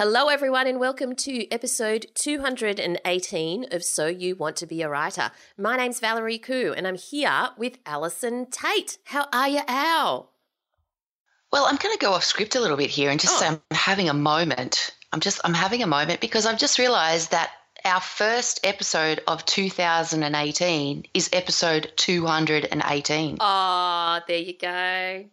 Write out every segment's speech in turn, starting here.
Hello, everyone, and welcome to episode 218 of So You Want to Be a Writer. My name's Valerie Khoo, and I'm here with Allison Tait. How are you, Al? Well, I'm going to go off script a little bit here and just Oh. say I'm having a moment. I'm just I'm having a moment because I've just realised that our first episode of 2018 is episode 218. Oh, there you go.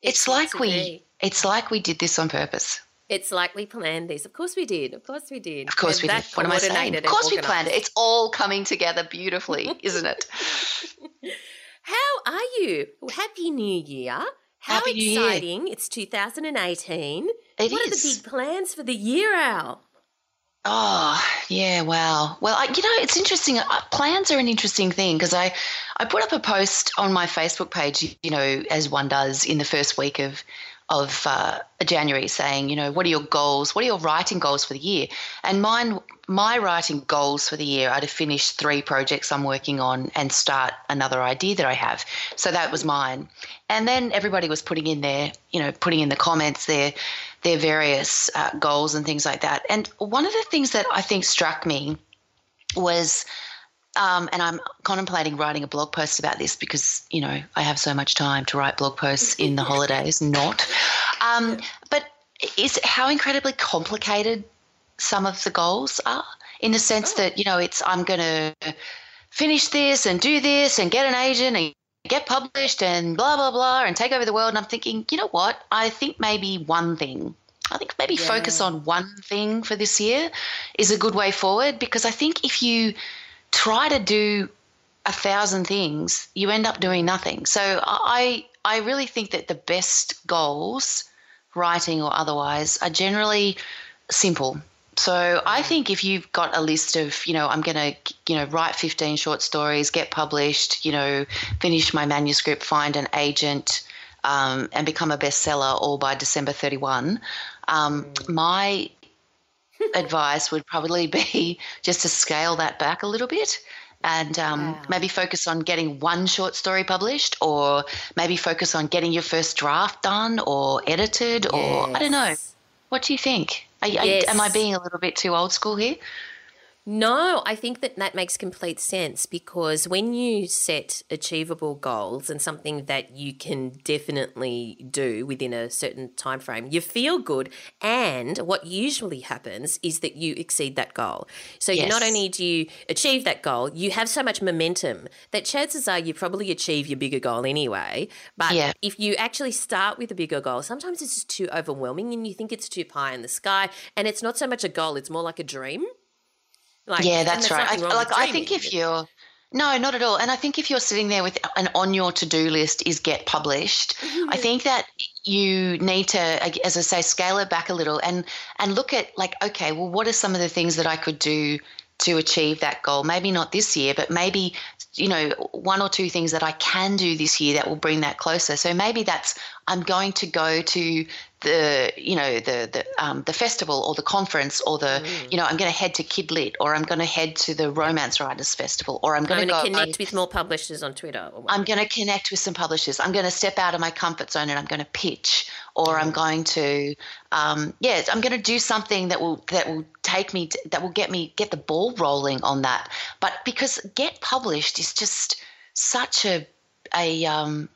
it's meant like we be. it's like we did this on purpose. It's like we planned this. Of course we did. Of course we did. Of course And we did. What am I saying? Of course we planned it. It's all coming together beautifully, isn't it? How are you? Well, Happy New Year. How Happy New Year. exciting. It's 2018. It what are the big plans for the year, Al? Oh, yeah, wow. Well, I, you know, it's interesting. Uh, plans are an interesting thing because I, I put up a post on my Facebook page, you know, as one does in the first week of of uh, January, saying, you know, what are your goals? What are your writing goals for the year? And mine, my writing goals for the year are to finish three projects I'm working on and start another idea that I have. So that was mine. And then everybody was putting in their, you know, putting in the comments their their various uh, goals and things like that. And one of the things that I think struck me was, um, and I'm contemplating writing a blog post about this because you know I have so much time to write blog posts in the holidays. Not, um, but is how incredibly complicated some of the goals are in the sense that you know it's I'm going to finish this and do this and get an agent and get published and blah blah blah and take over the world. And I'm thinking you know what? I think maybe one thing. I think maybe focus on one thing for this year is a good way forward because I think if you try to do a thousand things you end up doing nothing. So I I really think that the best goals writing or otherwise are generally simple. So I think if you've got a list of, you know, I'm going to, you know, write 15 short stories, get published, you know, finish my manuscript, find an agent, um, and become a bestseller all by December 31, um, my advice would probably be just to scale that back a little bit and um, Wow. maybe focus on getting one short story published or maybe focus on getting your first draft done or edited or I don't know. What do you think? Are, are am I being a little bit too old school here? No, I think that that makes complete sense because when you set achievable goals and something that you can definitely do within a certain time frame, you feel good and what usually happens is that you exceed that goal. So you not only do you achieve that goal, you have so much momentum that chances are you probably achieve your bigger goal anyway. But Yeah. if you actually start with a bigger goal, sometimes it's just too overwhelming and you think it's too pie in the sky and it's not so much a goal, it's more like a dream. Like, yeah, that's right. I, like I think if you're no, not at all. And I think if you're sitting there with an on your to do list is get published, I think that you need to, as I say, scale it back a little and and look at like, okay, well, what are some of the things that I could do to achieve that goal? Maybe not this year, but maybe you know one or two things that I can do this year that will bring that closer. So maybe that's I'm going to go to the you know the the um, the festival or the conference or the Mm. you know I'm going to head to Kidlit or I'm going to head to the Romance Writers Festival or I'm going to connect with more publishers on Twitter. Or I'm going to connect with some publishers. I'm going to step out of my comfort zone and I'm going to pitch, or Mm. I'm going to, um, yeah, I'm going to do something that will that will take me to, that will get me get the ball rolling on that. But because get published is just such a a um,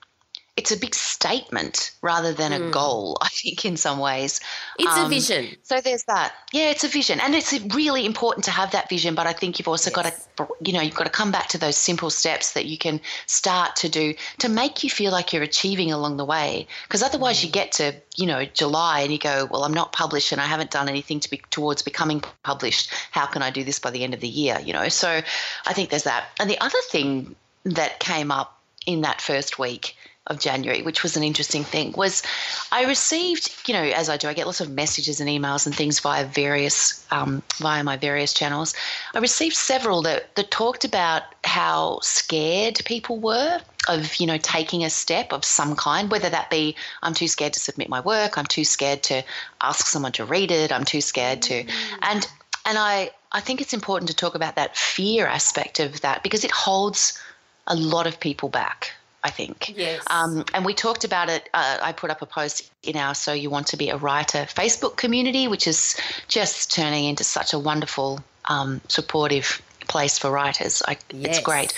it's a big statement rather than a goal. I think in some ways It's a Um, vision. So there's that. Yeah, it's a vision, and it's really important to have that vision. But I think you've also got to, you know, you've got to come back to those simple steps that you can start to do to make you feel like you're achieving along the way. Because otherwise, you get to, you know, July and you go, well, I'm not published and I haven't done anything to be towards becoming published. How can I do this by the end of the year? You know, so I think there's that. And the other thing that came up in that first week of January, which was an interesting thing, was I received, you know, as I do, I get lots of messages and emails and things via various um, via my various channels. I received several that that talked about how scared people were of, you know, taking a step of some kind, whether that be I'm too scared to submit my work, I'm too scared to ask someone to read it, I'm too scared to, and and I I think it's important to talk about that fear aspect of that because it holds a lot of people back. I think. Yes. Um, and we talked about it. Uh, I put up a post in our So You Want to Be a Writer Facebook community, which is just turning into such a wonderful, um, supportive place for writers. I, Yes. It's great.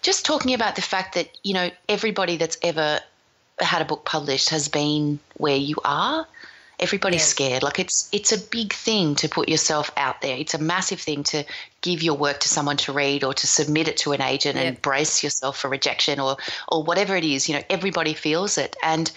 Just talking about the fact that, you know, everybody that's ever had a book published has been where you are. Everybody's scared. Like it's it's a big thing to put yourself out there. It's a massive thing to give your work to someone to read or to submit it to an agent and brace yourself for rejection or or whatever it is. You know, everybody feels it, and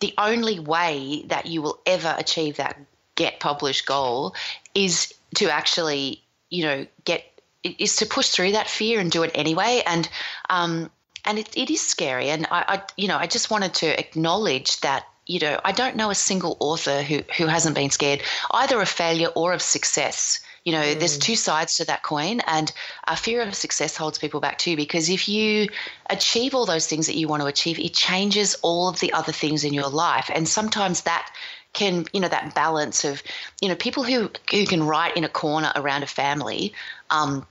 the only way that you will ever achieve that get published goal is to actually, you know, get is to push through that fear and do it anyway. And um, and it, it is scary. And I, I, you know, I just wanted to acknowledge that. You know, I don't know a single author who who hasn't been scared either of failure or of success. You know, there's two sides to that coin, and a fear of success holds people back too. Because if you achieve all those things that you want to achieve, it changes all of the other things in your life, and sometimes that can, you know, that balance of, you know, people who who can write in a corner around a family, um,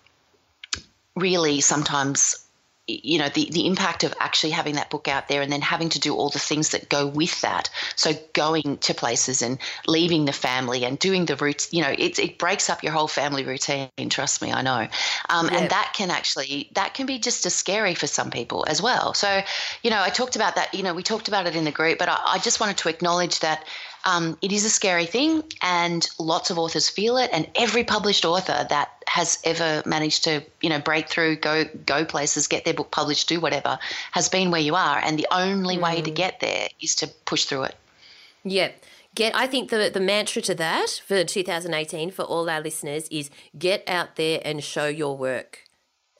really sometimes you know the, the impact of actually having that book out there and then having to do all the things that go with that. So going to places and leaving the family and doing the routes you know it, it breaks up your whole family routine trust me i know. Um, and that can actually that can be just as scary for some people as well. So you know i talked about that you know we talked about it in the group but i, I just wanted to acknowledge that um, it is a scary thing, and lots of authors feel it. And every published author that has ever managed to, you know, break through, go go places, get their book published, do whatever, has been where you are. And the only way to mm. get there is to push through it. Yeah. Get I think the the mantra to that for 2018 for all our listeners is get out there and show your work.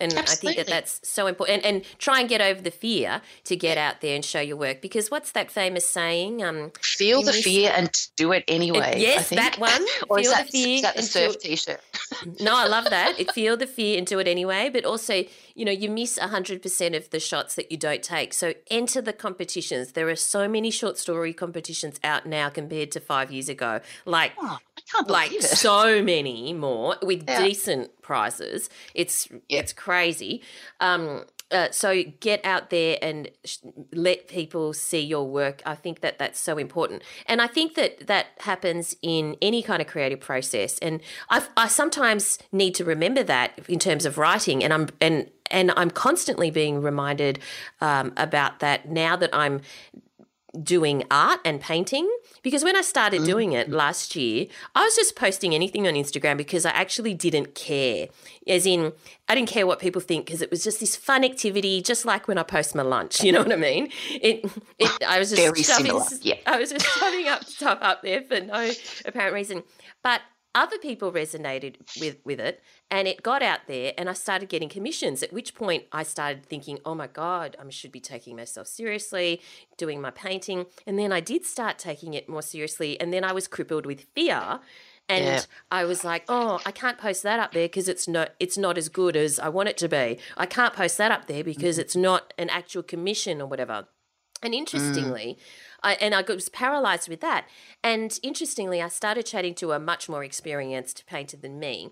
And I think that that's so important. And, and try and get over the fear to get out there and show your work. Because what's that famous saying? Um, Feel the fear and do it anyway. Yes, that one. or is Feel that, the fear is that the surf t-shirt? No, I love that. It feel the fear and do it anyway. But also, you know, you miss hundred percent of the shots that you don't take. So enter the competitions. There are so many short story competitions out now compared to five years ago. Like Oh, I can't believe like it. so many more with Yeah. decent prizes. It's Yeah. it's crazy. Um, uh, so get out there and sh- let people see your work. I think that that's so important, and I think that that happens in any kind of creative process. And I, I sometimes need to remember that in terms of writing, and I'm and and I'm constantly being reminded um, about that now that I'm doing art and painting because when I started mm. doing it last year, I was just posting anything on Instagram because I actually didn't care. As in, I didn't care what people think because it was just this fun activity, just like when I post my lunch. You know what I mean? It, it I was just Very shoving, yeah. I was just shoving up stuff up there for no apparent reason. But other people resonated with with it and it got out there and I started getting commissions at which point I started thinking oh my god I should be taking myself seriously doing my painting. And then I did start taking it more seriously and then I was crippled with fear and Yeah. I was like oh I can't post that up there because it's not it's not as good as I want it to be. I can't post that up there because mm-hmm. it's not an actual commission or whatever. And interestingly, mm. I, and I was paralyzed with that. And interestingly, I started chatting to a much more experienced painter than me.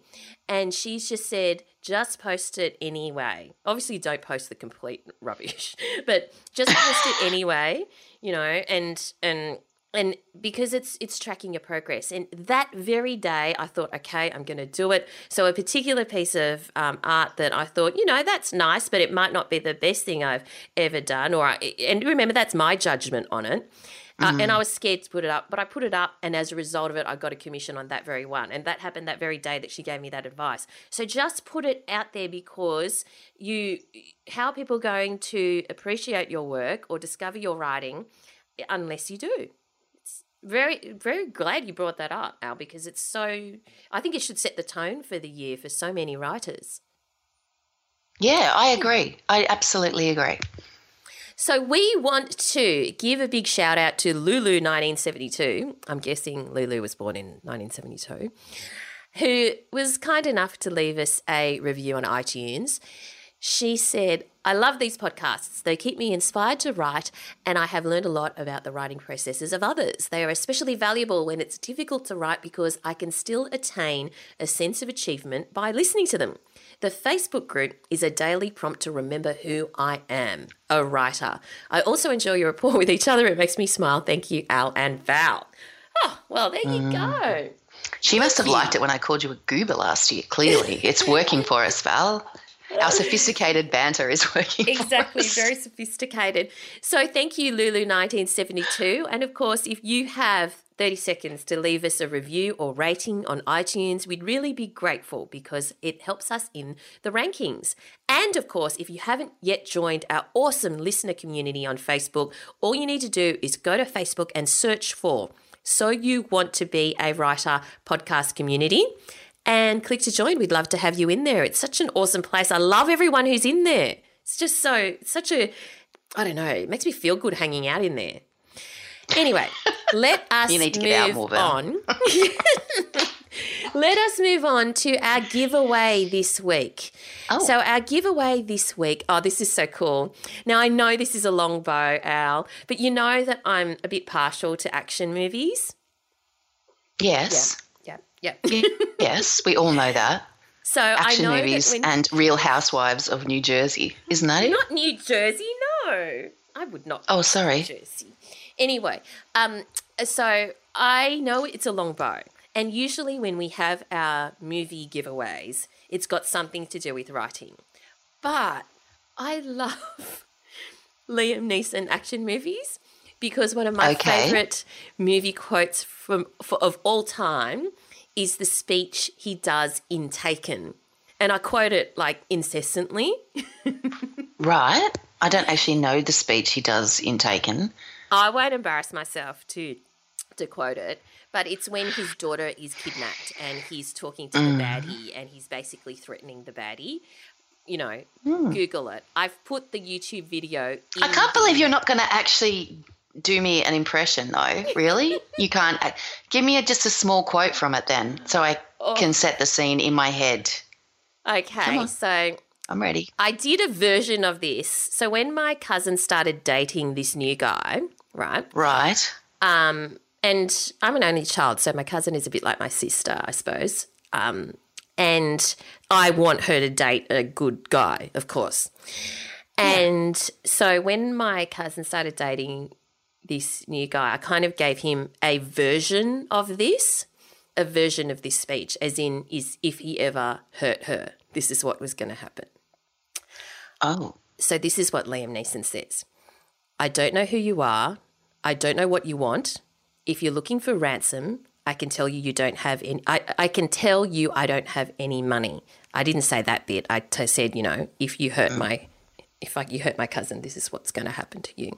And she's just said, just post it anyway. Obviously, don't post the complete rubbish, but just post it anyway, you know, and, and, and because it's it's tracking your progress and that very day i thought okay i'm going to do it so a particular piece of um, art that i thought you know that's nice but it might not be the best thing i've ever done or I, and remember that's my judgment on it uh, and I was scared to put it up, but I put it up, and as a result of it, I got a commission on that very one. And that happened that very day that she gave me that advice. So just put it out there because you, how are people going to appreciate your work or discover your writing unless you do? Very, very glad you brought that up, Al, because it's so, I think it should set the tone for the year for so many writers. Yeah, I agree. I absolutely agree. So we want to give a big shout out to Lulu 1972. I'm guessing Lulu was born in 1972, who was kind enough to leave us a review on iTunes. She said, I love these podcasts. They keep me inspired to write, and I have learned a lot about the writing processes of others. They are especially valuable when it's difficult to write because I can still attain a sense of achievement by listening to them. The Facebook group is a daily prompt to remember who I am, a writer. I also enjoy your rapport with each other. It makes me smile. Thank you, Al and Val. Oh, well, there you Mm. go. She must have liked it when I called you a goober last year. Clearly, it's working for us, Val. Our sophisticated banter is working. Exactly, very sophisticated. So thank you, Lulu1972. And of course, if you have 30 seconds to leave us a review or rating on iTunes, we'd really be grateful because it helps us in the rankings. And of course, if you haven't yet joined our awesome listener community on Facebook, all you need to do is go to Facebook and search for So You Want to Be a Writer podcast community and click to join. We'd love to have you in there. It's such an awesome place. I love everyone who's in there. It's just so, such a, I don't know, it makes me feel good hanging out in there. Anyway, let us You need to move get out more, on. let us move on to our giveaway this week. Oh. So, our giveaway this week, oh, this is so cool. Now, I know this is a long bow, Al, but you know that I'm a bit partial to action movies. Yes. Yeah, yeah. yes, we all know that. So, Action I know movies that when. and Real Housewives of New Jersey. Isn't that it? Not New Jersey, no. I would not. Oh, New sorry. Jersey. Anyway, um, so I know it's a long bow, and usually when we have our movie giveaways, it's got something to do with writing. But I love Liam Neeson action movies because one of my Okay. favorite movie quotes from for, of all time is the speech he does in Taken. And I quote it like incessantly. Right. I don't actually know the speech he does in Taken. I won't embarrass myself to to quote it, but it's when his daughter is kidnapped and he's talking to the mm. baddie and he's basically threatening the baddie. You know, hmm. Google it. I've put the YouTube video. In I can't believe you're not going to actually do me an impression, though. Really? you can't. uh, Give me a, just a small quote from it then, so I Oh. can set the scene in my head. Okay, so I'm ready. I did a version of this. So when my cousin started dating this new guy, right? Right. Um, and I'm an only child, so my cousin is a bit like my sister, I suppose. Um, and I want her to date a good guy, of course. And so when my cousin started dating this new guy, I kind of gave him a version of this, a version of this speech, as in, is if he ever hurt her, this is what was going to happen. Oh. So this is what Liam Neeson says. I don't know who you are. I don't know what you want. If you're looking for ransom, I can tell you you don't have any. I, I can tell you I don't have any money. I didn't say that bit. I t- said, you know, if you hurt oh. my, if I, you hurt my cousin, this is what's going to happen to you.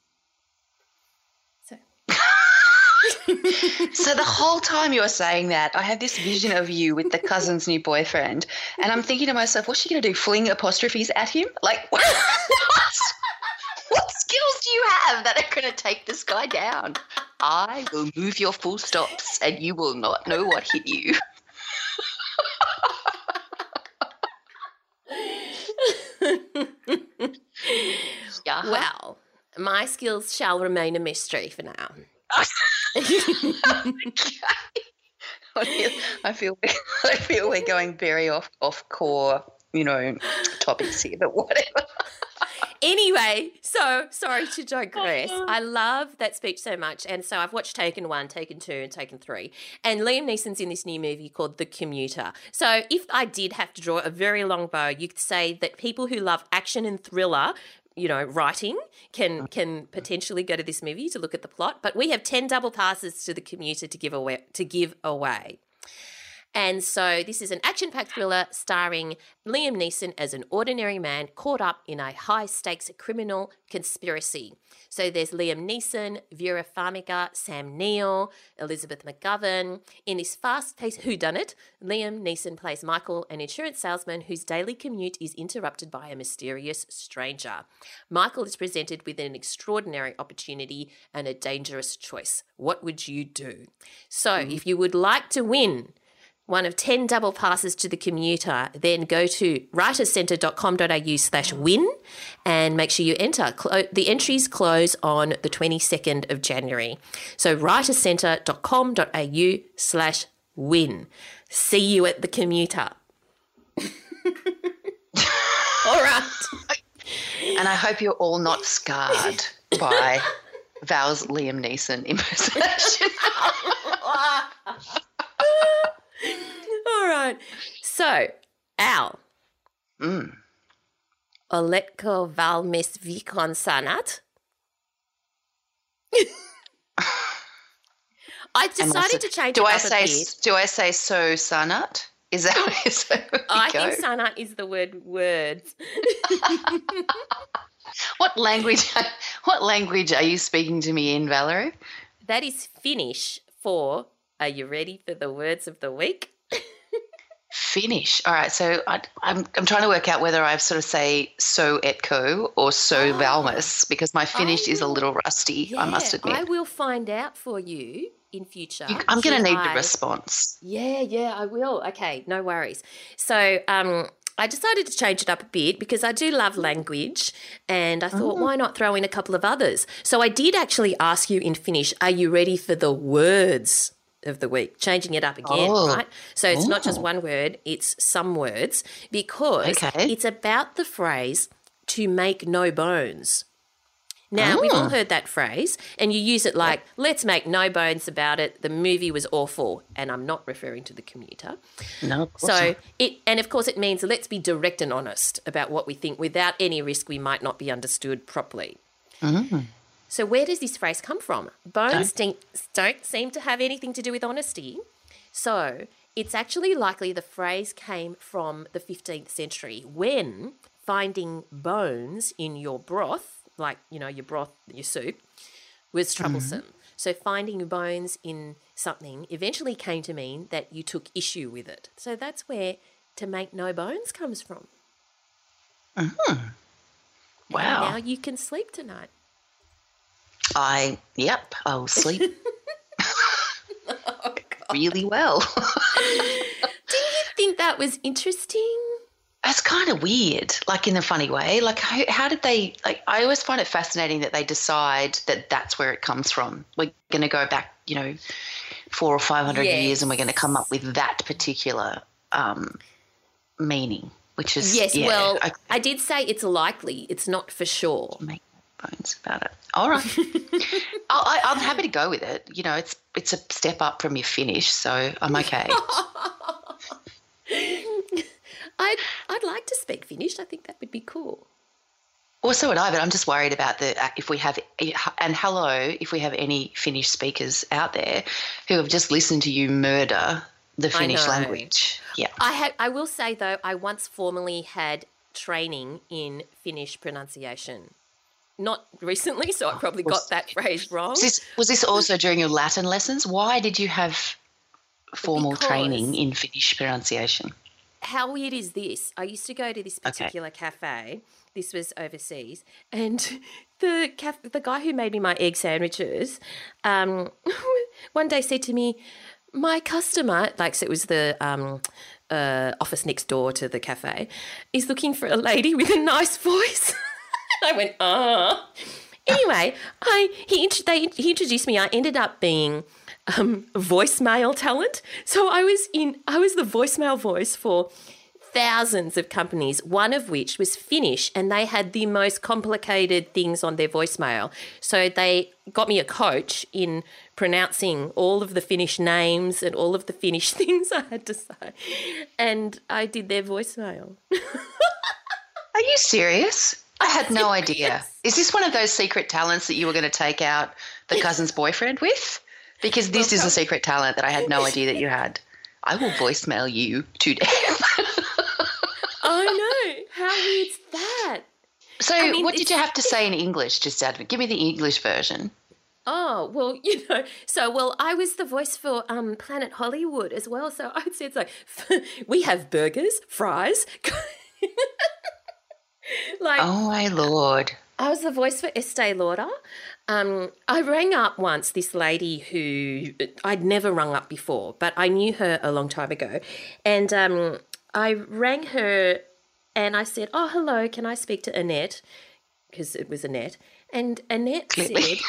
so the whole time you were saying that, I had this vision of you with the cousin's new boyfriend, and I'm thinking to myself, what's she going to do? Fling apostrophes at him? Like what? what skills do you have that are going to take this guy down? I will move your full stops, and you will not know what hit you. yeah. Well, my skills shall remain a mystery for now. I feel I feel we're going very off off core, you know, topics here, but whatever. Anyway, so sorry to digress. I love that speech so much. And so I've watched Taken 1, Taken 2, and Taken 3. And Liam Neeson's in this new movie called The Commuter. So if I did have to draw a very long bow, you could say that people who love action and thriller you know writing can mm. can potentially go to this movie to look at the plot but we have 10 double passes to the commuter to give away to give away and so this is an action packed thriller starring Liam Neeson as an ordinary man caught up in a high stakes criminal conspiracy. So there's Liam Neeson, Vera Farmiga, Sam Neill, Elizabeth McGovern. In this fast paced whodunit, Liam Neeson plays Michael, an insurance salesman whose daily commute is interrupted by a mysterious stranger. Michael is presented with an extraordinary opportunity and a dangerous choice. What would you do? So, mm-hmm. if you would like to win one of 10 double passes to the commuter, then go to writerscentre.com.au slash win and make sure you enter. The entries close on the 22nd of January. So writerscentre.com.au slash win. See you at the commuter. all right. And I hope you're all not scarred by Val's Liam Neeson impersonation. All right. So, Al. Mm. Oletko valmis vikon sanat? I decided also- to change do I say do I say so sanat? Is that, is that I go? think sanat is the word words. What language what language are you speaking to me in, Valerie? that is Finnish for Are you ready for the words of the week? Finnish. All right, so I, I'm I'm trying to work out whether I sort of say so etko or so valmus because my Finnish is a little rusty. I must Yeah, admit. I will find out for you in future. You- I'm going to need the response. Yeah, yeah, I will. Okay, no worries. So, um, I decided to change it up a bit because I do love language and I thought, Oh. why not throw in a couple of others? So, I did actually ask you in Finnish, are you ready for the words of the week? Changing it up again, Oh. right? So, it's not just Oh. one word, it's some words because Okay. it's about the phrase to make no bones. Now, we've all Oh. heard that phrase, and you use it like, let's make no bones about it. The movie was awful. And I'm not referring to the commuter. No, of course So not. it, and of course, it means let's be direct and honest about what we think without any risk we might not be understood properly. Mm. So where does this phrase come from? Bones don't. don't seem to have anything to do with honesty. So it's actually likely the phrase came from the 15th century when finding bones in your broth, like you know your broth, your soup, was mm-hmm. troublesome. So finding bones in something eventually came to mean that you took issue with it. So that's where to make no bones comes from. Uh-huh. wow. Now you can sleep tonight. I yep, I'll sleep Oh, really well. Do you think that was interesting? That's kind of weird, like in a funny way. Like, how, how did they? Like, I always find it fascinating that they decide that that's where it comes from. We're going to go back, you know, four or five hundred years, and we're going to come up with that particular um, meaning, which is Yes, yeah, well, I, I did say it's likely, it's not for sure. make bones about it. All right, I, I'm happy to go with it. You know, it's it's a step up from your Finnish, so I'm okay. I'd, I'd like to speak Finnish. I think that would be cool. Well, so would I, but I'm just worried about the uh, if we have and hello if we have any Finnish speakers out there who have just listened to you murder the Finnish language. Yeah, I had. I will say though, I once formally had training in Finnish pronunciation. Not recently, so I probably got that phrase wrong. was this was this also during your Latin lessons? Why did you have formal Because- training in Finnish pronunciation? How weird is this? I used to go to this particular cafe. This was overseas, and the caf- the guy who made me my egg sandwiches, um, one day said to me, "My customer, like so it was the um, uh, office next door to the cafe, is looking for a lady with a nice voice." I went, "Ah." anyway, I he they he introduced me. I ended up being um, voicemail talent. So I was in I was the voicemail voice for thousands of companies, one of which was Finnish, and they had the most complicated things on their voicemail. So they got me a coach in pronouncing all of the Finnish names and all of the Finnish things I had to say. And I did their voicemail. Are you serious? I had no idea. Is this one of those secret talents that you were going to take out the cousin's boyfriend with? Because this well, is a secret talent that I had no idea that you had. I will voicemail you to death. I know. How weird's that? So, I mean, what did you have to say in English? Just out of it, give me the English version. Oh well, you know. So well, I was the voice for um, Planet Hollywood as well. So I would say it's like we have burgers, fries. like oh my lord! I was the voice for Estee Lauder. Um, I rang up once this lady who I'd never rung up before, but I knew her a long time ago, and um, I rang her and I said, "Oh, hello, can I speak to Annette?" Because it was Annette, and Annette Clearly.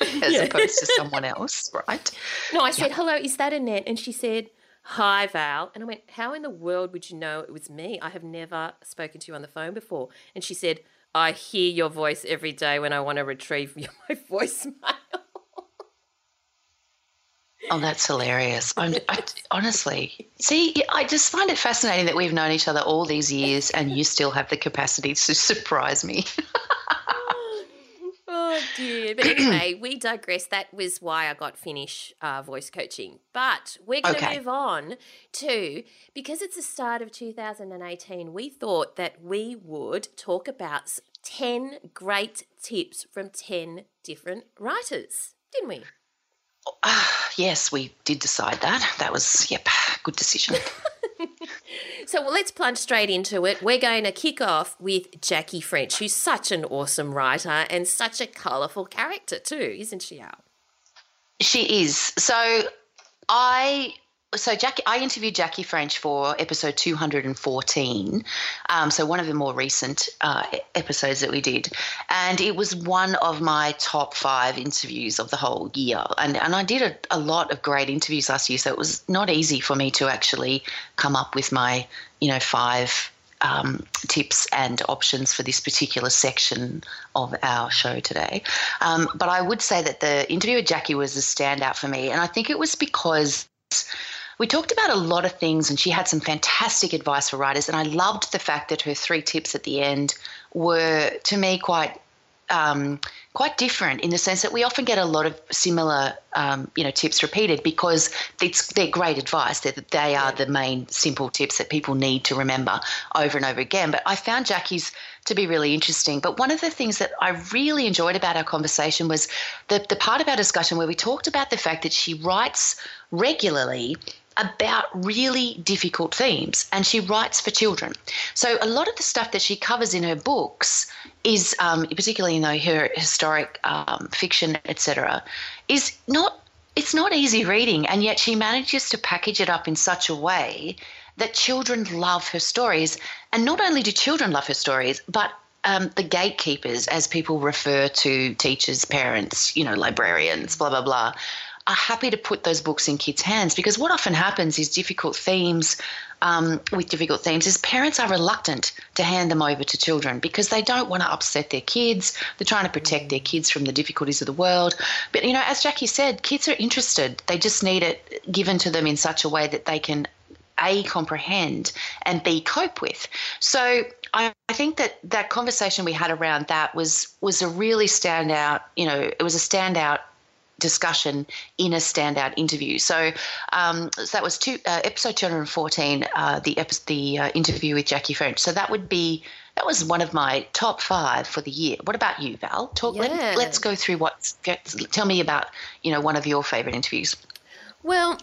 said, as yeah. opposed to someone else, right? No, I said, "Hello, is that Annette?" And she said, "Hi, Val." And I went, "How in the world would you know it was me? I have never spoken to you on the phone before." And she said, "I hear your voice every day when I want to retrieve my voicemail." Oh, that's hilarious. I'm, I, honestly, see, I just find it fascinating that we've known each other all these years and you still have the capacity to surprise me. oh. But anyway, we digress. That was why I got Finnish uh, voice coaching. But we're going to okay. move on to, because it's the start of 2018, we thought that we would talk about 10 great tips from 10 different writers, didn't we? Uh, yes, we did decide that. That was, yep, good decision. so well, let's plunge straight into it. We're going to kick off with Jackie French, who's such an awesome writer and such a colourful character too, isn't she, Al? She is. So I so Jackie, I interviewed Jackie French for episode 214. Um, so one of the more recent uh, episodes that we did, and it was one of my top five interviews of the whole year. And and I did a, a lot of great interviews last year, so it was not easy for me to actually come up with my you know five um, tips and options for this particular section of our show today. Um, but I would say that the interview with Jackie was a standout for me, and I think it was because we talked about a lot of things, and she had some fantastic advice for writers. And I loved the fact that her three tips at the end were, to me, quite um, quite different in the sense that we often get a lot of similar, um, you know, tips repeated because it's they're great advice. They're, they are the main simple tips that people need to remember over and over again. But I found Jackie's to be really interesting. But one of the things that I really enjoyed about our conversation was the the part of our discussion where we talked about the fact that she writes regularly about really difficult themes and she writes for children. So a lot of the stuff that she covers in her books is, um, particularly you know her historic um, fiction, etc., is not it's not easy reading, and yet she manages to package it up in such a way that children love her stories. And not only do children love her stories, but um, the gatekeepers, as people refer to teachers, parents, you know, librarians, blah blah blah, are happy to put those books in kids' hands because what often happens is difficult themes um, with difficult themes is parents are reluctant to hand them over to children because they don't want to upset their kids. They're trying to protect their kids from the difficulties of the world. But you know, as Jackie said, kids are interested. They just need it given to them in such a way that they can a comprehend and b cope with. So I, I think that that conversation we had around that was was a really standout. You know, it was a standout discussion in a standout interview. So, um, so that was two, uh, episode 214, uh, the epi- the uh, interview with Jackie French. So that would be that was one of my top five for the year. What about you, Val? Talk. Yeah. Let, let's go through what. Tell me about you know one of your favorite interviews. Well,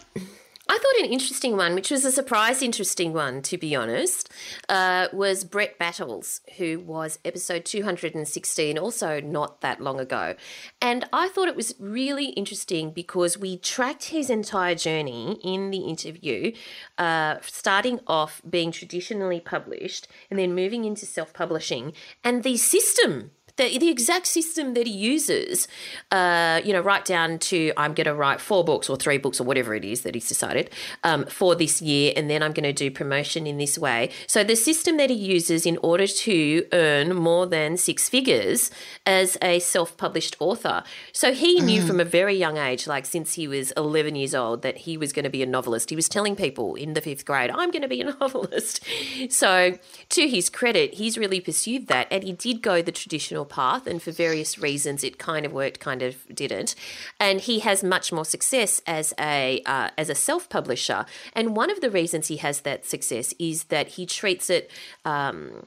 I thought an interesting one, which was a surprise interesting one, to be honest, uh, was Brett Battles, who was episode 216, also not that long ago. And I thought it was really interesting because we tracked his entire journey in the interview, uh, starting off being traditionally published and then moving into self publishing, and the system the, the exact system that he uses, uh, you know, right down to I'm going to write four books or three books or whatever it is that he's decided um, for this year, and then I'm going to do promotion in this way. So the system that he uses in order to earn more than six figures as a self-published author. So he knew mm. from a very young age, like since he was 11 years old, that he was going to be a novelist. He was telling people in the fifth grade, "I'm going to be a novelist." So to his credit, he's really pursued that, and he did go the traditional path, and for various reasons, it kind of worked, kind of didn't. And he has much more success as a uh, as a self publisher. And one of the reasons he has that success is that he treats it. Um,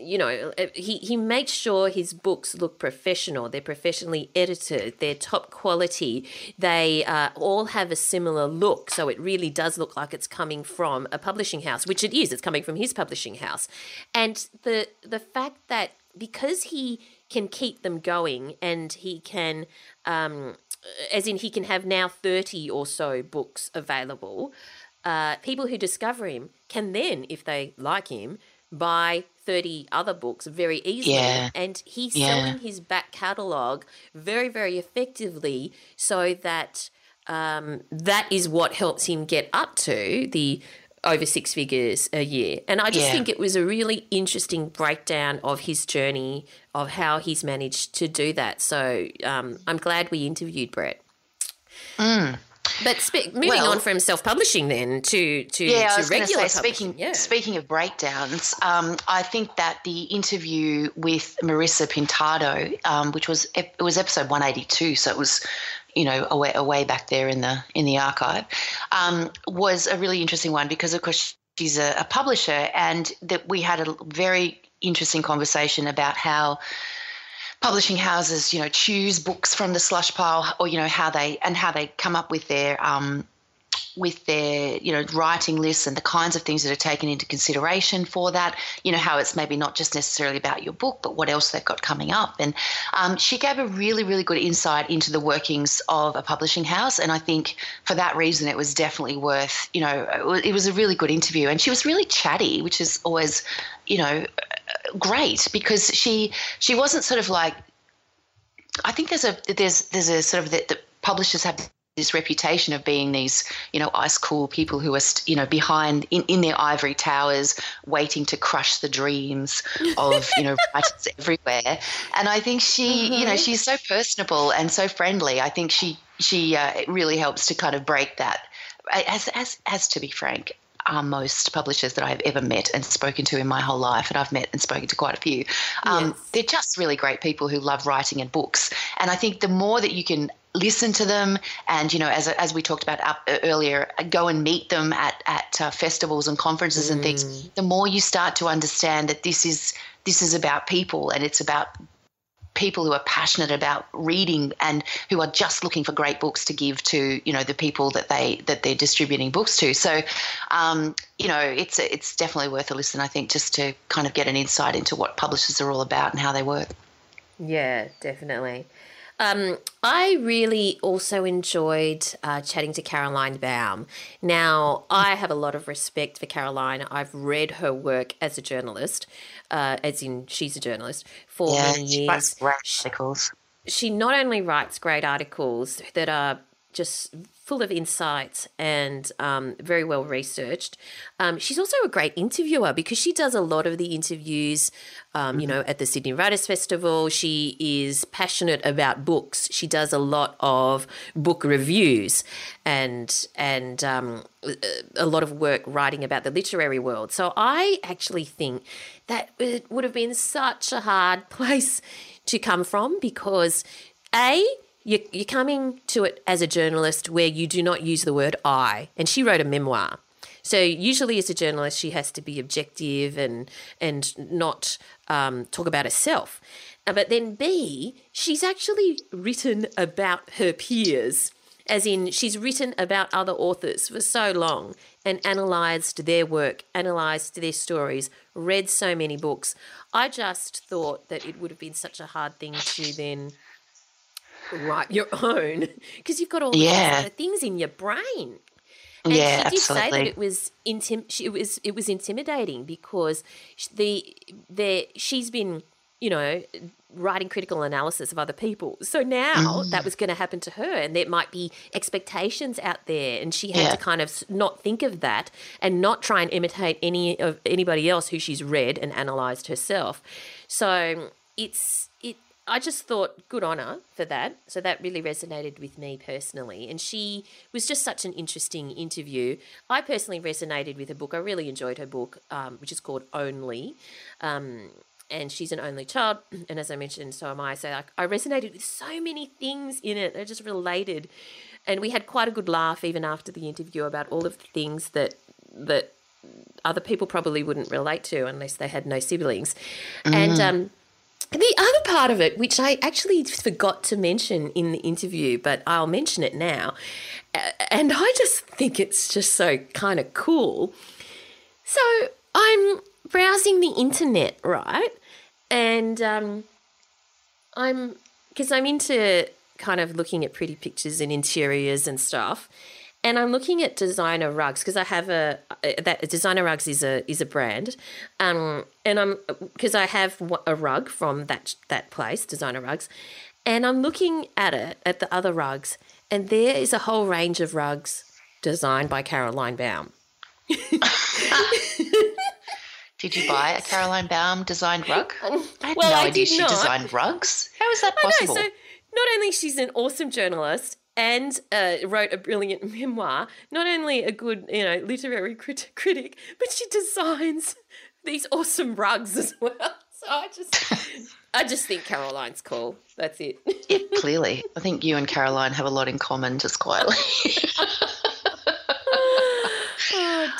you know, uh, he, he makes sure his books look professional. They're professionally edited. They're top quality. They uh, all have a similar look. So it really does look like it's coming from a publishing house, which it is. It's coming from his publishing house. And the the fact that because he can keep them going and he can um, as in he can have now 30 or so books available uh, people who discover him can then if they like him buy 30 other books very easily yeah. and he's yeah. selling his back catalogue very very effectively so that um, that is what helps him get up to the over six figures a year. And I just yeah. think it was a really interesting breakdown of his journey of how he's managed to do that. So um, I'm glad we interviewed Brett. Mm. But spe- moving well, on from self-publishing then to to, yeah, to I was regular say, speaking yeah. speaking of breakdowns, um, I think that the interview with Marisa Pintado, um, which was it was episode 182, so it was you know, away, away back there in the in the archive, um, was a really interesting one because, of course, she's a, a publisher, and that we had a very interesting conversation about how publishing houses, you know, choose books from the slush pile, or you know how they and how they come up with their um, with their you know writing lists and the kinds of things that are taken into consideration for that. You know how it's maybe not just necessarily about your book but what else they've got coming up. And um, she gave a really really good insight into the workings of a publishing house. And i think for that reason it was definitely worth you know it was a really good interview. And she was really chatty which is always you know great because she she wasn't sort of like I think there's a there's there's a sort of that the publishers have this reputation of being these, you know, ice cool people who are, you know, behind in, in their ivory towers, waiting to crush the dreams of, you know, writers everywhere. And I think she, mm-hmm. you know, mm-hmm. she's so personable and so friendly. I think she she uh, really helps to kind of break that. As as as to be frank, are most publishers that I've ever met and spoken to in my whole life, and I've met and spoken to quite a few. Um, yes. They're just really great people who love writing and books. And I think the more that you can listen to them and you know as, as we talked about earlier go and meet them at, at uh, festivals and conferences mm. and things mm. the more you start to understand that this is this is about people and it's about people who are passionate about reading and who are just looking for great books to give to you know the people that they that they're distributing books to so um, you know it's it's definitely worth a listen i think just to kind of get an insight into what publishers are all about and how they work yeah definitely um, I really also enjoyed uh, chatting to Caroline Baum. Now, I have a lot of respect for Caroline. I've read her work as a journalist, uh, as in she's a journalist, for yeah, many years. She writes articles. She not only writes great articles that are just full of insights and um, very well researched. Um, she's also a great interviewer because she does a lot of the interviews, um, you know, at the Sydney Writers Festival. She is passionate about books. She does a lot of book reviews and and um, a lot of work writing about the literary world. So I actually think that it would have been such a hard place to come from because a you're, you're coming to it as a journalist where you do not use the word I. And she wrote a memoir. So usually, as a journalist, she has to be objective and and not um, talk about herself. Uh, but then B, she's actually written about her peers, as in she's written about other authors for so long and analysed their work, analysed their stories, read so many books. I just thought that it would have been such a hard thing to then write your own because you've got all yeah. these things in your brain. And yeah, she did absolutely. say that it was intim- it was it was intimidating because the the she's been you know, writing critical analysis of other people. So now Mm. that was going to happen to her, and there might be expectations out there, and she had Yeah. to kind of not think of that and not try and imitate any of anybody else who she's read and analysed herself. So it's it. I just thought good on her for that. So that really resonated with me personally. And she was just such an interesting interview. I personally resonated with her book. I really enjoyed her book, um, which is called Only. Um, and she's an only child. And as I mentioned, so am I. So like, I resonated with so many things in it. They're just related. And we had quite a good laugh even after the interview about all of the things that that other people probably wouldn't relate to unless they had no siblings. And um, the other part of it, which I actually forgot to mention in the interview, but I'll mention it now, and I just think it's just so kind of cool. So I'm browsing the internet, right? And um, I'm, because I'm into kind of looking at pretty pictures and interiors and stuff. And I'm looking at designer rugs because I have a that designer rugs is a is a brand, um, and I'm because I have a rug from that that place, designer rugs, and I'm looking at it at the other rugs, and there is a whole range of rugs designed by Caroline Baum. Did you buy a Caroline Baum designed rug? I had Well, no I idea she not. designed rugs. How is that I know. possible? So not only she's an awesome journalist and uh, wrote a brilliant memoir, not only a good you know literary crit- critic, but she designs these awesome rugs as well. So I just, I just think Caroline's cool. That's it. yeah, clearly. I think you and Caroline have a lot in common, just quietly.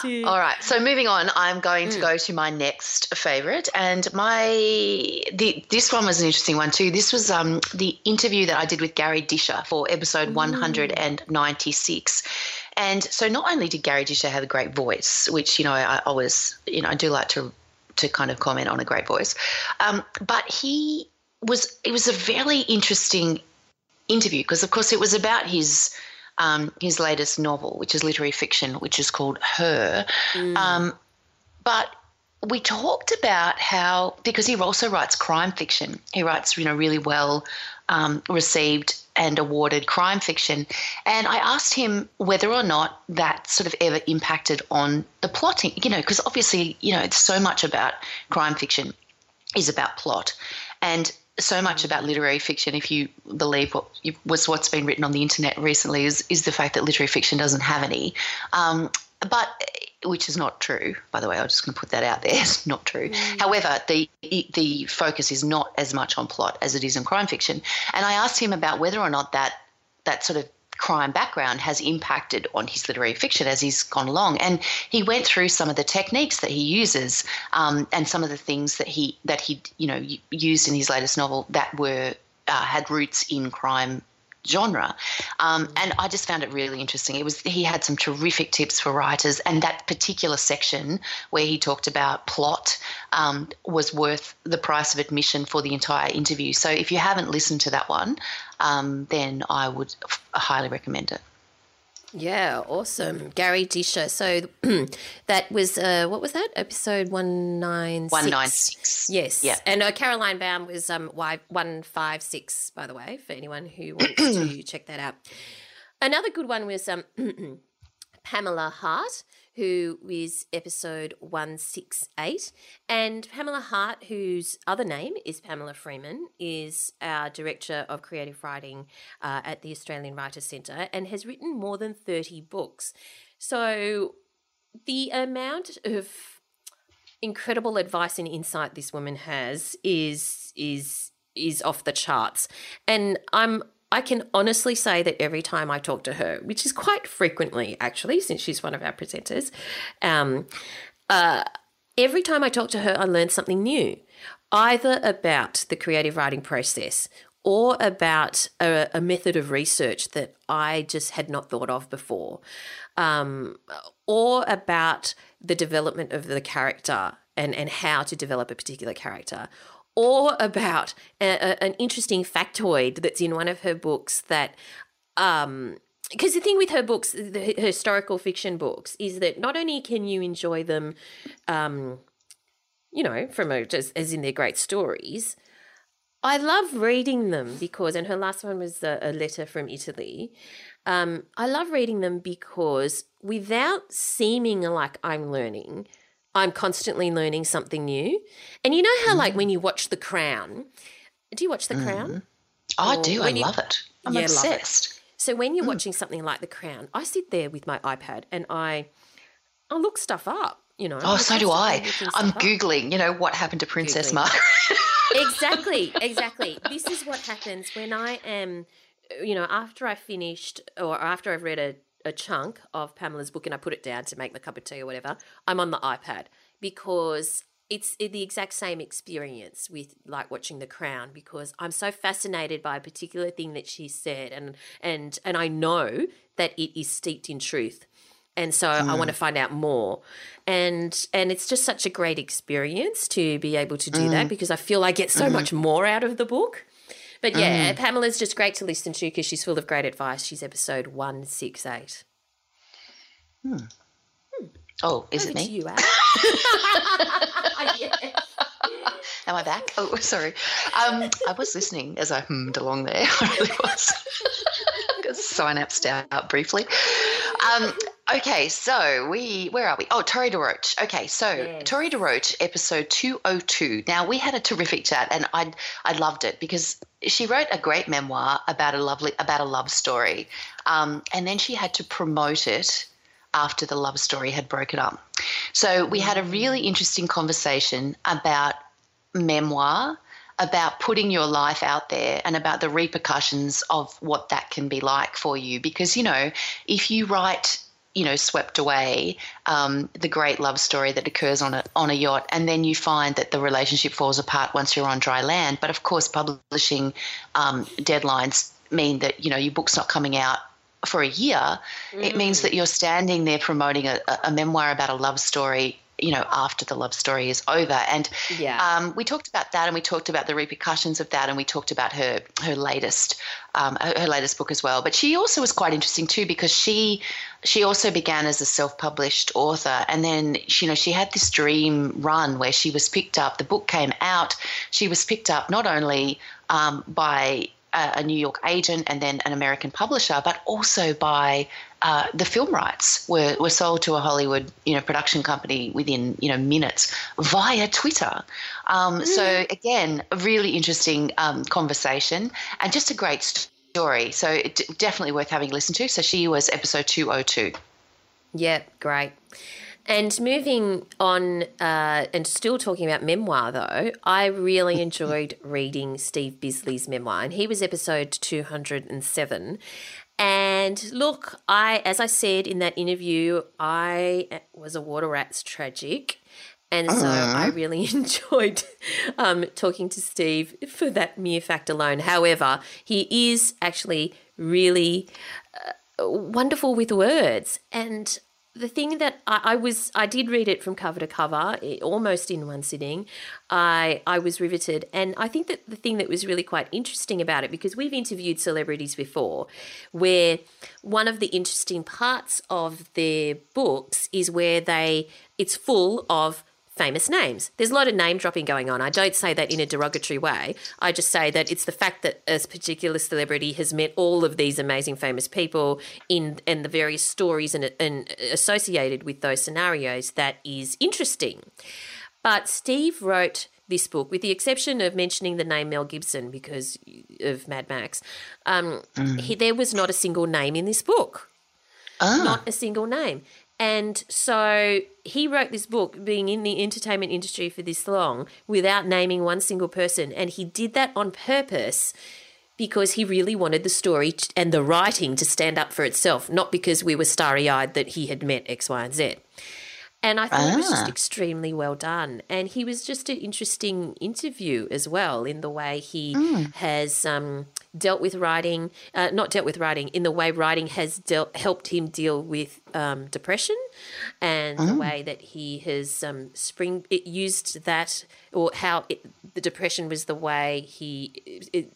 dear. All right. So moving on, I'm going Mm. to go to my next favorite, and my the this one was an interesting one too. This was um the interview that I did with Garry Disher for episode 196. And so not only did Garry Disher have a great voice, which you know I always you know I do like to to kind of comment on a great voice, um, but he was it was a very interesting interview because of course it was about his um, his latest novel, which is literary fiction, which is called Her. Um, but we talked about how because he also writes crime fiction. He writes you know really well um, received and awarded crime fiction, and I asked him whether or not that sort of ever impacted on the plotting. You know, because obviously you know it's so much about crime fiction is about plot and so much about literary fiction if you believe what was what's been written on the internet recently is is the fact that literary fiction doesn't have any. Um, but which is not true by the way i'm just going to put that out there it's not true. However the the focus is not as much on plot as it is in crime fiction. And i asked him about whether or not that that sort of crime background has impacted on his literary fiction as he's gone along. And he went through some of the techniques that he uses um, and some of the things that he that he you know used in his latest novel that were uh, had roots in crime genre. Um, and i just found it really interesting. It was he had some terrific tips for writers and that particular section where he talked about plot um, was worth the price of admission for the entire interview. So if you haven't listened to that one um, then i would f- highly recommend it Yeah, awesome. Garry Disher. So that was, uh, what was that? Episode 196. 196 Yes. yeah And uh, Caroline Baum was um, Y- 156, by the way, for anyone who wants to check that out. Another good one was um, Pamela Hart, who is episode 168. And Pamela Hart, whose other name is Pamela Freeman, is our Director of Creative Writing uh, at the Australian Writers Centre and has written more than 30 books. So the amount of incredible advice and insight this woman has is is is off the charts and i'm i can honestly say that every time i talk to her which is quite frequently actually since she's one of our presenters um uh every time i talk to her i learn something new either about the creative writing process or about a, a method of research that i just had not thought of before um, or about the development of the character and, and how to develop a particular character, or about a, a- an interesting factoid that's in one of her books that. Um, because the thing with her books, the her historical fiction books, is that not only can you enjoy them, um, you know, from a, just as in their great stories, I love reading them because, and her last one was a, a letter from Italy. Um, I love reading them because without seeming like I'm learning, I'm constantly learning something new. And you know how, mm. like, when you watch The Crown, do you watch The Crown? Mm. Oh, I do. I you, love it. I'm yeah, obsessed. So when you're mm. watching something like The Crown, I sit there with my iPad and I, I look stuff up. You know. Oh, so do I. I'm googling. Up. You know what happened to Princess Margaret. exactly, exactly. This is what happens when I am, you know, after I finished or after I've read a, a chunk of Pamela's book and I put it down to make my cup of tea or whatever, I'm on the iPad because it's the exact same experience with like watching The Crown because I'm so fascinated by a particular thing that she said and and and I know that it is steeped in truth. And so mm. I want to find out more. And and it's just such a great experience to be able to do mm. that because I feel I get so mm. much more out of the book. But yeah, mm. Pamela's just great to listen to because she's full of great advice. She's episode 168. Hmm. Oh, is Over it me? you, Am I back? Oh, sorry. Um, I was listening as I hummed along there. I really was. synapsed out briefly. Um, okay, so we where are we? Oh, Torre De DeRoche. Okay, so yes. Torre DeRoche, episode two oh two. Now we had a terrific chat, and I I loved it because she wrote a great memoir about a lovely about a love story, um, and then she had to promote it after the love story had broken up. So we had a really interesting conversation about memoir, about putting your life out there and about the repercussions of what that can be like for you. Because, you know, if you write you know, swept away, um, the great love story that occurs on a on a yacht, and then you find that the relationship falls apart once you're on dry land. But of course, publishing um, deadlines mean that you know your book's not coming out for a year, mm. it means mm. that you're standing there promoting a, a, memoir about a love story. You know, after the love story is over, and yeah. um, we talked about that, and we talked about the repercussions of that, and we talked about her her latest um, her, her latest book as well. But she also was quite interesting too because she she also began as a self-published author and then you know she had this dream run where she was picked up the book came out she was picked up not only um, by a, New York agent and then an American publisher, but also by uh, the film rights were, were sold to a Hollywood you know production company within you know minutes via Twitter. Um, mm. So again, a really interesting um, conversation and just a great story. So it, definitely worth having a listen to. So she was episode two oh two. Yep, great. And moving on, uh, and still talking about memoir, though, I really enjoyed reading Steve Bisley's memoir, and he was episode 207. And look, I, as I said in that interview, I was a water rat's tragic. And so uh-huh. I really enjoyed um, talking to Steve for that mere fact alone. However, he is actually really uh, wonderful with words. And the thing that I, I, was I did read it from cover to cover almost in one sitting. I I was riveted, and I think that the thing that was really quite interesting about it because we've interviewed celebrities before, where one of the interesting parts of their books is where they it's full of famous names. There's a lot of name dropping going on. I don't say that in a derogatory way. I just say that it's the fact that a particular celebrity has met all of these amazing famous people in and the various stories and, and associated with those scenarios that is interesting. But Steve wrote this book, with the exception of mentioning the name Mel Gibson because of Mad Max, um, mm. he, there was not a single name in this book. Ah. Not a single name. And so he wrote this book, being in the entertainment industry for this long, without naming one single person. And he did that on purpose because he really wanted the story and the writing to stand up for itself, not because we were starry eyed that he had met X, Y, and Z. And I thought ah. it was just ah. extremely well done. And he was just an interesting interview as well in the way he mm. has um, dealt with writing, uh, not dealt with writing, in the way writing has dealt, helped him deal with um, depression and mm. the way that he has um, spring it used that or how it, the depression was the way he it,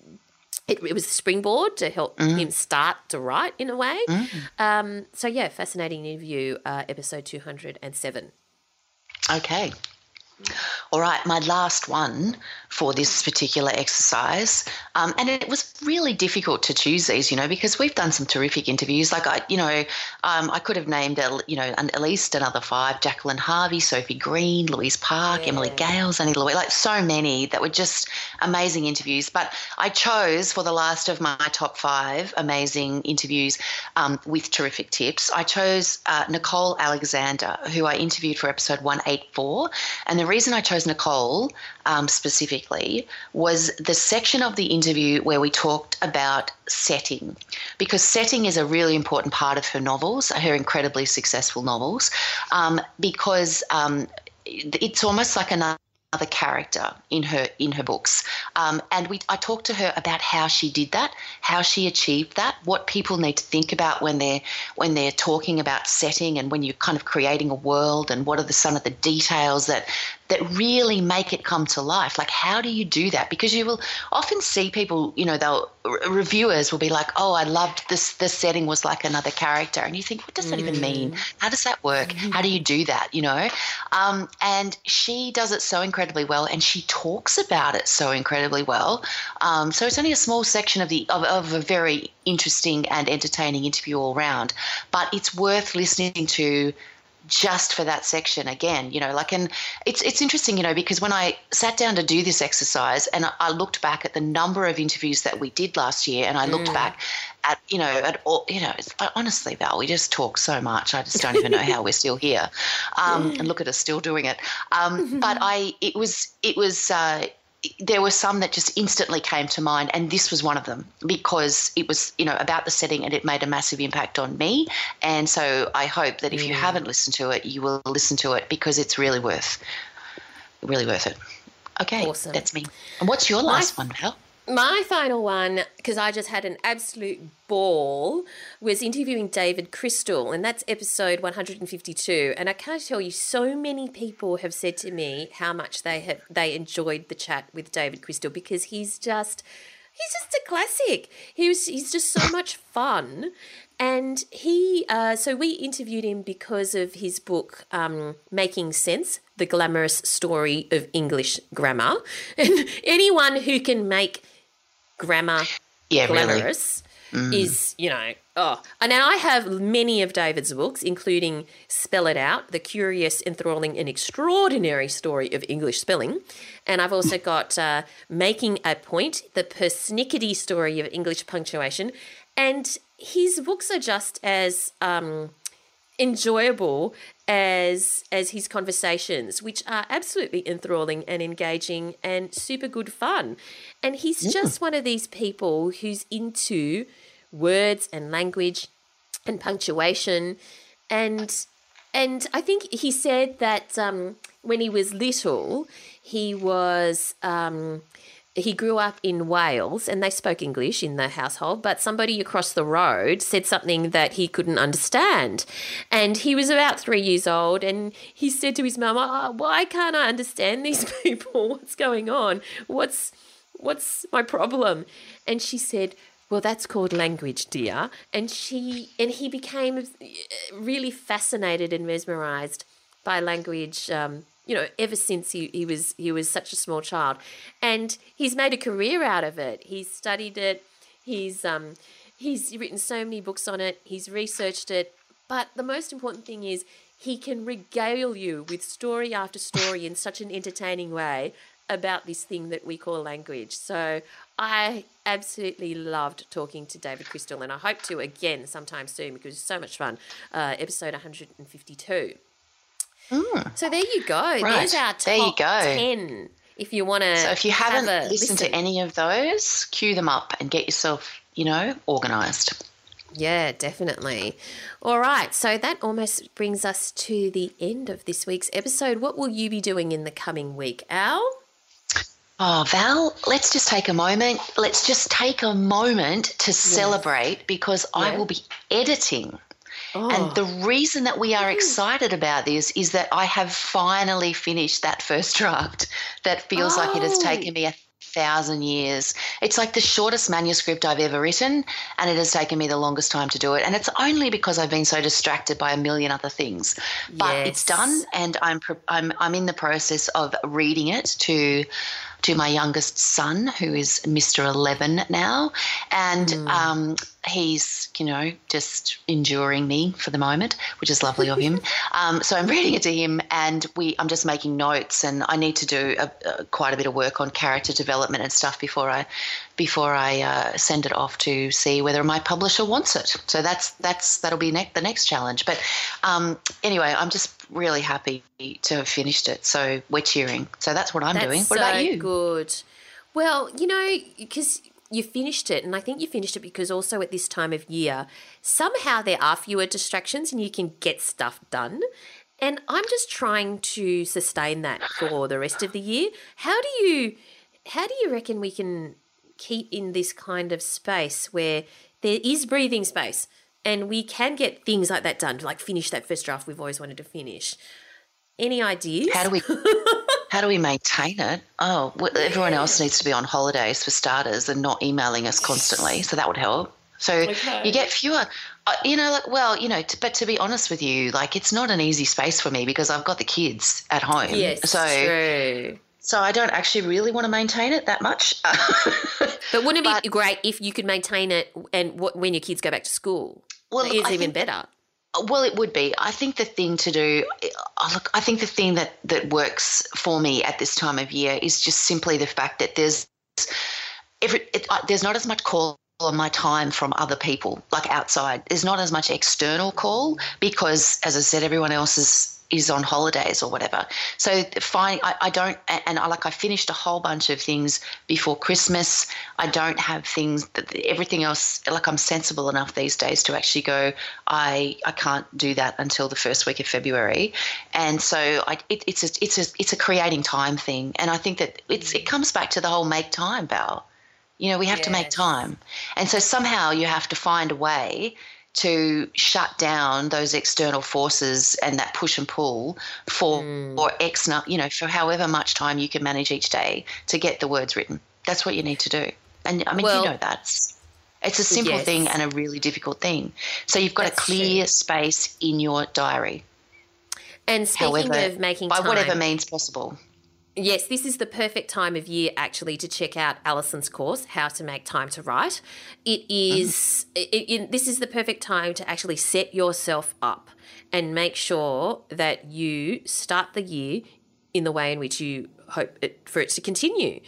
it, it, was a springboard to help mm. him start to write in a way. Mm. Um, so yeah, fascinating interview, uh, episode two hundred and seven. Okay. All right, my last one for this particular exercise. Um, and it was really difficult to choose these, you know, because we've done some terrific interviews. Like I, you know, um, I could have named, you know, at least another five: Jacqueline Harvey, Sophie Green, Louise Park, yeah. Emily Gales, Annie Louise, like so many that were just amazing interviews. But I chose for the last of my top five amazing interviews um, with terrific tips. I chose uh, Nicole Alexander, who I interviewed for episode 184. And the reason I chose Nicole um, specifically was the section of the interview where we talked about setting, because setting is a really important part of her novels, her incredibly successful novels, um, because um, it's almost like another other character in her in her books. Um, and we I talked to her about how she did that, how she achieved that, what people need to think about when they're when they're talking about setting and when you're kind of creating a world and what are the some of the details that that really make it come to life. Like, how do you do that? Because you will often see people, you know, they'll reviewers will be like, "Oh, I loved this. This setting was like another character," and you think, "What does that mm. even mean? Mm. How does that work? Mm-hmm. How do you do that?" You know, um, and she does it so incredibly well, and she talks about it so incredibly well. Um, so it's only a small section of the of, of a very interesting and entertaining interview all round, but it's worth listening to just for that section again you know like and it's it's interesting you know because when i sat down to do this exercise and i looked back at the number of interviews that we did last year and i looked mm. back at you know at all you know honestly val we just talk so much i just don't even know how we're still here um, and look at us still doing it um, but i it was it was uh, there were some that just instantly came to mind, and this was one of them because it was, you know, about the setting and it made a massive impact on me. And so I hope that if you mm. haven't listened to it, you will listen to it because it's really worth, really worth it. Okay, awesome. That's me. And what's your last My, one, Val? My final one, because I just had an absolute ball, was interviewing David Crystal, and that's episode 152. And I can't tell you, so many people have said to me how much they have they enjoyed the chat with David Crystal because he's just he's just a classic. He was he's just so much fun. And he, uh, so we interviewed him because of his book, um, Making Sense The Glamorous Story of English Grammar. And anyone who can make grammar yeah, glamorous really. mm. is, you know, oh. And now I have many of David's books, including Spell It Out, The Curious, Enthralling, and Extraordinary Story of English Spelling. And I've also got uh, Making a Point, The Persnickety Story of English Punctuation. And his books are just as um, enjoyable as as his conversations, which are absolutely enthralling and engaging and super good fun. And he's yeah. just one of these people who's into words and language and punctuation and and I think he said that um, when he was little, he was um, he grew up in Wales and they spoke English in the household, but somebody across the road said something that he couldn't understand. And he was about three years old and he said to his mum, oh, Why can't I understand these people? What's going on? What's what's my problem? And she said, well that's called language dear and she and he became really fascinated and mesmerized by language um, you know, ever since he, he was he was such a small child, and he's made a career out of it. He's studied it. He's um, he's written so many books on it. He's researched it. But the most important thing is he can regale you with story after story in such an entertaining way about this thing that we call language. So I absolutely loved talking to David Crystal, and I hope to again sometime soon because it's so much fun. Uh, episode 152. Mm. So there you go. Right. There's our top there you go. 10. If you want to. So if you haven't listened listen. to any of those, cue them up and get yourself, you know, organised. Yeah, definitely. All right. So that almost brings us to the end of this week's episode. What will you be doing in the coming week, Al? Oh, Val, let's just take a moment. Let's just take a moment to yes. celebrate because yeah. I will be editing Oh. And the oh. reason that we are excited about this is that I have finally finished that first draft that feels oh. like it has oh. taken me a thousand years. It's like the shortest manuscript I've ever written, and it has taken me the longest time to do it. And it's only because I've been so distracted by a million other things. But Yes. it's done, and I'm I'm I'm in the process of reading it to to my youngest son, who is Mr. Eleven now, and um, he's you know just enduring me for the moment, which is lovely of him. Um, so I'm reading it to him, and we I'm just making notes, and I need to do a, a, quite a bit of work on character development and stuff before I before I uh, send it off to see whether my publisher wants it. So that's that's that'll be ne- the next challenge. But um, anyway, I'm just really happy to have finished it. So we're cheering. So that's what I'm That's doing. What so about you? Good. Well, you know, because you finished it, and I think you finished it because also at this time of year, somehow there are fewer distractions and you can get stuff done. And I'm just trying to sustain that for the rest of the year. How do you, how do you reckon we can keep in this kind of space where there is breathing space and we can get things like that done, like finish that first draft we've always wanted to finish? Any ideas? How do we how do we maintain it? Oh, well, everyone else needs to be on holidays for starters and not emailing us constantly. So that would help. So you get fewer. Uh, you know, like well, you know, t- but to be honest with you, like it's not an easy space for me because I've got the kids at home. Yes, So true. So I don't actually really want to maintain it that much. But wouldn't it But- be great if you could maintain it and when your kids go back to school? Well, it's even think- better. Well, it would be. I think the thing to do, uh, look, I think the thing that that works for me at this time of year is just simply the fact that there's every it, there's not as much call on my time from other people, like outside. There's not as much external call because, as I said, everyone else is is on holidays or whatever. So fine, I, I don't, and I like I finished a whole bunch of things before Christmas. I don't have things that everything else. Like I'm sensible enough these days to actually go. I I can't do that until the first week of February, and so I it, it's a it's a it's a creating time thing, and I think that it's it comes back to the whole make time, Val. You know, we have to make time. And so somehow you have to find a way to shut down those external forces and that push and pull for Hmm. or X you know, for however much time you can manage each day to get the words written. That's what you need to do. And I mean Well- you know that's it's a simple Yes. thing and a really difficult thing. So you've got That's to clear true. space in your diary. And speaking However, of making by time, whatever means possible. Yes, this is the perfect time of year actually to check out Allison's course, How to Make Time to Write. It is- it, it- this is the perfect time to actually set yourself up and make sure that you start the year in the way in which you hope it, for it to continue.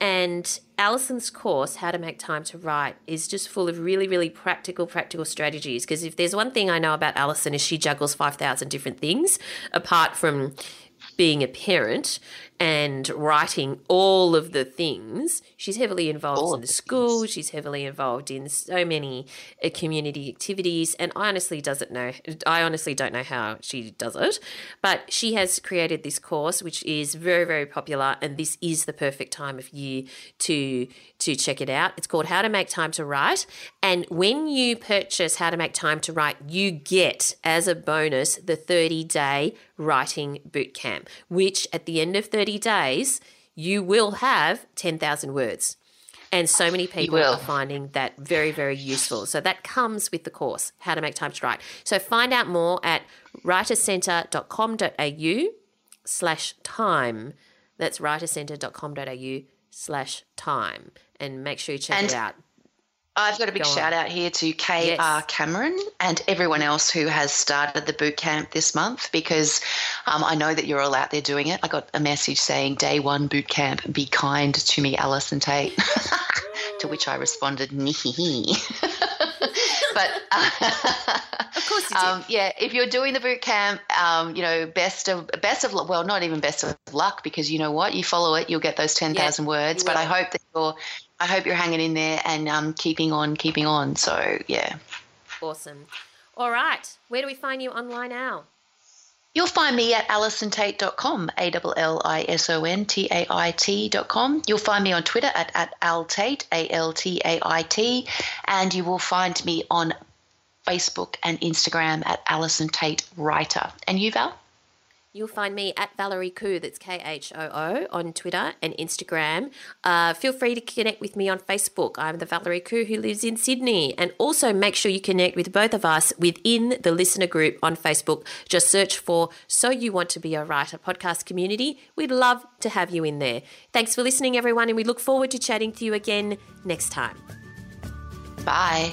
And Allison's course, How to Make Time to Write, is just full of really, really practical, practical strategies. Because if there's one thing I know about Allison is she juggles 5,000 different things apart from being a parent and writing all of the things. She's heavily involved All in the the school. She's heavily involved in so many uh, community activities, and I honestly doesn't know. I honestly don't know how she does it, but she has created this course, which is very, very popular, and this is the perfect time of year to to check it out. It's called How to Make Time to Write, and when you purchase How to Make Time to Write, you get as a bonus the thirty day writing boot camp, which at the end of 30 days, you will have 10,000 words. And so many people are finding that very, very useful. So that comes with the course, How to Make Time to Write. So find out more at writerscentre.com.au slash time. That's writerscentre.com.au slash time. And make sure you check And it out. I've got a big Go on. shout out here to KR Yes. Cameron and everyone else who has started the boot camp this month because um, I know that you're all out there doing it. I got a message saying, Day one boot camp, be kind to me, Allison Tait. to which I responded, Nihihi. but Of course um, yeah, if you're doing the boot camp, um, you know, best of best of well, not even best of luck because you know what, you follow it, you'll get those ten thousand words. But I hope that you're, I hope you're hanging in there and um, keeping on, keeping on. So yeah, awesome. All right. Where do we find you online now? you'll find me at allisontait.com, a l l i s o n t a i t.com. You'll find me on Twitter at at altait, a l t a i t, and you will find me on Facebook and Instagram at Allison Tait Writer. And you, Val? You'll find me at Valerie Khoo, that's K H O O, on Twitter and Instagram. Uh, feel free to connect with me on Facebook. I'm the Valerie Khoo who lives in Sydney. And also make sure you connect with both of us within the listener group on Facebook. Just search for So You Want to Be a Writer podcast community. We'd love to have you in there. Thanks for listening, everyone, and we look forward to chatting to you again next time. Bye.